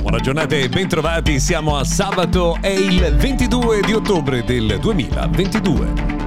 Buona giornata e bentrovati, siamo a sabato, è il 22 di ottobre del 2022.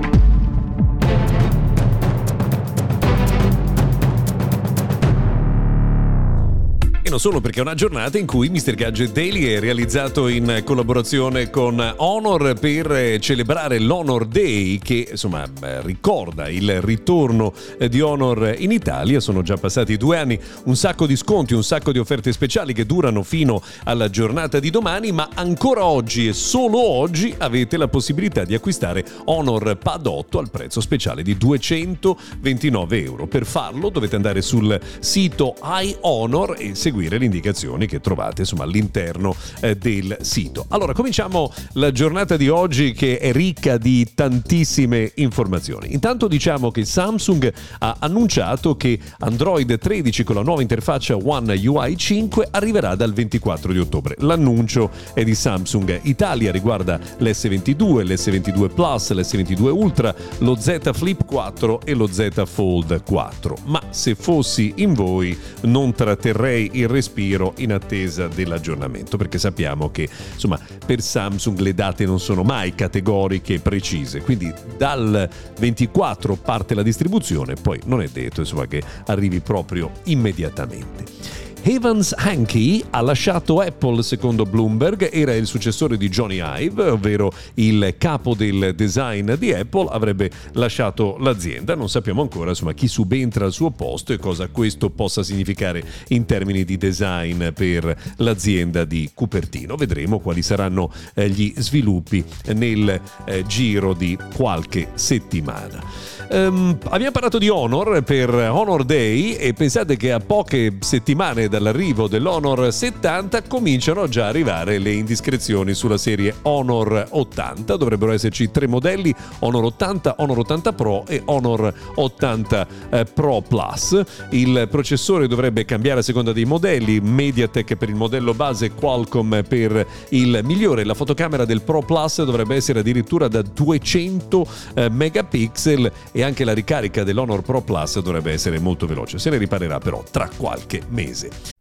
Non solo perché è una giornata in cui Mr. Gadget Daily è realizzato in collaborazione con Honor per celebrare l'Honor Day che insomma ricorda il ritorno di Honor in Italia. Sono già passati due anni, un sacco di sconti, un sacco di offerte speciali che durano fino alla giornata di domani, ma ancora oggi e solo oggi avete la possibilità di acquistare Honor Pad 8 al prezzo speciale di 229 euro. Per farlo dovete andare sul sito iHonor e seguire seguire le indicazioni che trovate insomma, all'interno eh, del sito. Allora, cominciamo la giornata di oggi che è ricca di tantissime informazioni. Intanto diciamo che Samsung ha annunciato che Android 13 con la nuova interfaccia One UI 5 arriverà dal 24 di ottobre. L'annuncio è di Samsung Italia, riguarda l'S22, l'S22 Plus, l'S22 Ultra, lo Z Flip 4 e lo Z Fold 4. Ma se fossi in voi non tratterrei il respiro in attesa dell'aggiornamento, perché sappiamo che insomma, per Samsung le date non sono mai categoriche e precise, quindi dal 24 parte la distribuzione, poi non è detto insomma, che arrivi proprio immediatamente. Evans Hankey ha lasciato Apple secondo Bloomberg, era il successore di Johnny Ive, ovvero il capo del design di Apple, avrebbe lasciato l'azienda, non sappiamo ancora insomma, chi subentra al suo posto e cosa questo possa significare in termini di design per l'azienda di Cupertino. Vedremo quali saranno eh, gli sviluppi nel eh, giro di qualche settimana. Um, abbiamo parlato di Honor per Honor Day e pensate che a poche settimane dall'arrivo dell'Honor 70 cominciano già a arrivare le indiscrezioni sulla serie Honor 80. Dovrebbero esserci tre modelli, Honor 80, Honor 80 Pro e Honor 80 eh, Pro Plus. Il processore dovrebbe cambiare a seconda dei modelli, MediaTek per il modello base, Qualcomm per il migliore. La fotocamera del Pro Plus dovrebbe essere addirittura da 200 eh, megapixel e anche la ricarica dell'Honor Pro Plus dovrebbe essere molto veloce. Se ne riparerà però tra qualche mese.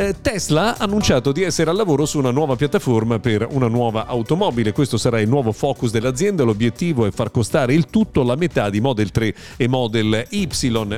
Eh, Tesla ha annunciato di essere al lavoro su una nuova piattaforma per una nuova automobile. Questo sarà il nuovo focus dell'azienda. L'obiettivo è far costare il tutto la metà di Model 3 e Model Y.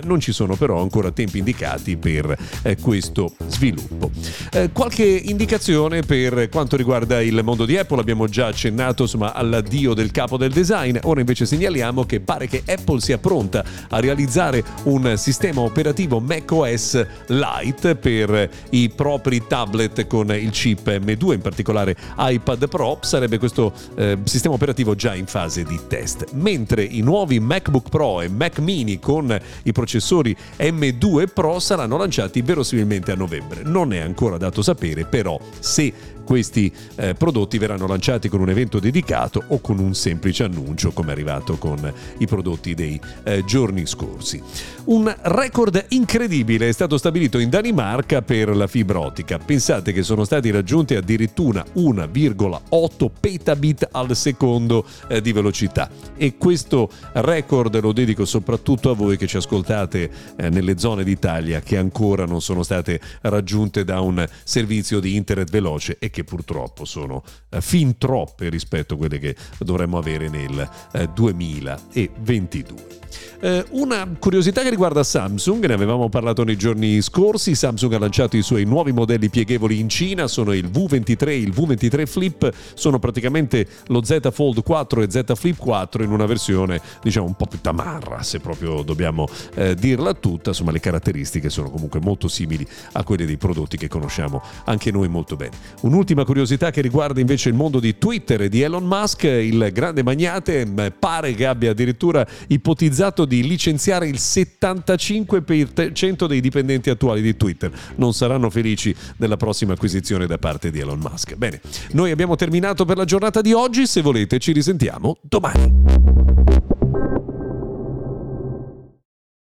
Non ci sono però ancora tempi indicati per eh, questo sviluppo. Eh, qualche indicazione per quanto riguarda il mondo di Apple. Abbiamo già accennato insomma, all'addio del capo del design. Ora invece segnaliamo che pare che Apple sia pronta a realizzare un sistema operativo macOS Lite per i propri tablet con il chip M2, in particolare iPad Pro, sarebbe questo eh, sistema operativo già in fase di test. Mentre i nuovi MacBook Pro e Mac mini con i processori M2 Pro saranno lanciati verosimilmente a novembre. Non è ancora dato sapere però se questi eh, prodotti verranno lanciati con un evento dedicato o con un semplice annuncio come è arrivato con i prodotti dei eh, giorni scorsi. Un record incredibile è stato stabilito in Danimarca per la fibra ottica. Pensate che sono stati raggiunti addirittura 1,8 petabit al secondo eh, di velocità e questo record lo dedico soprattutto a voi che ci ascoltate eh, nelle zone d'Italia che ancora non sono state raggiunte da un servizio di internet veloce e che che purtroppo sono eh, fin troppe rispetto a quelle che dovremmo avere nel eh, 2022. Eh, una curiosità che riguarda Samsung, ne avevamo parlato nei giorni scorsi, Samsung ha lanciato i suoi nuovi modelli pieghevoli in Cina, sono il V23 e il V23 Flip, sono praticamente lo Z Fold 4 e Z Flip 4 in una versione diciamo un po' più tamarra, se proprio dobbiamo eh, dirla tutta, insomma le caratteristiche sono comunque molto simili a quelle dei prodotti che conosciamo anche noi molto bene. Un'ultima curiosità che riguarda invece il mondo di Twitter e di Elon Musk, il grande magnate pare che abbia addirittura ipotizzato di licenziare il 75% dei dipendenti attuali di Twitter. Non saranno felici della prossima acquisizione da parte di Elon Musk. Bene, noi abbiamo terminato per la giornata di oggi, se volete ci risentiamo domani.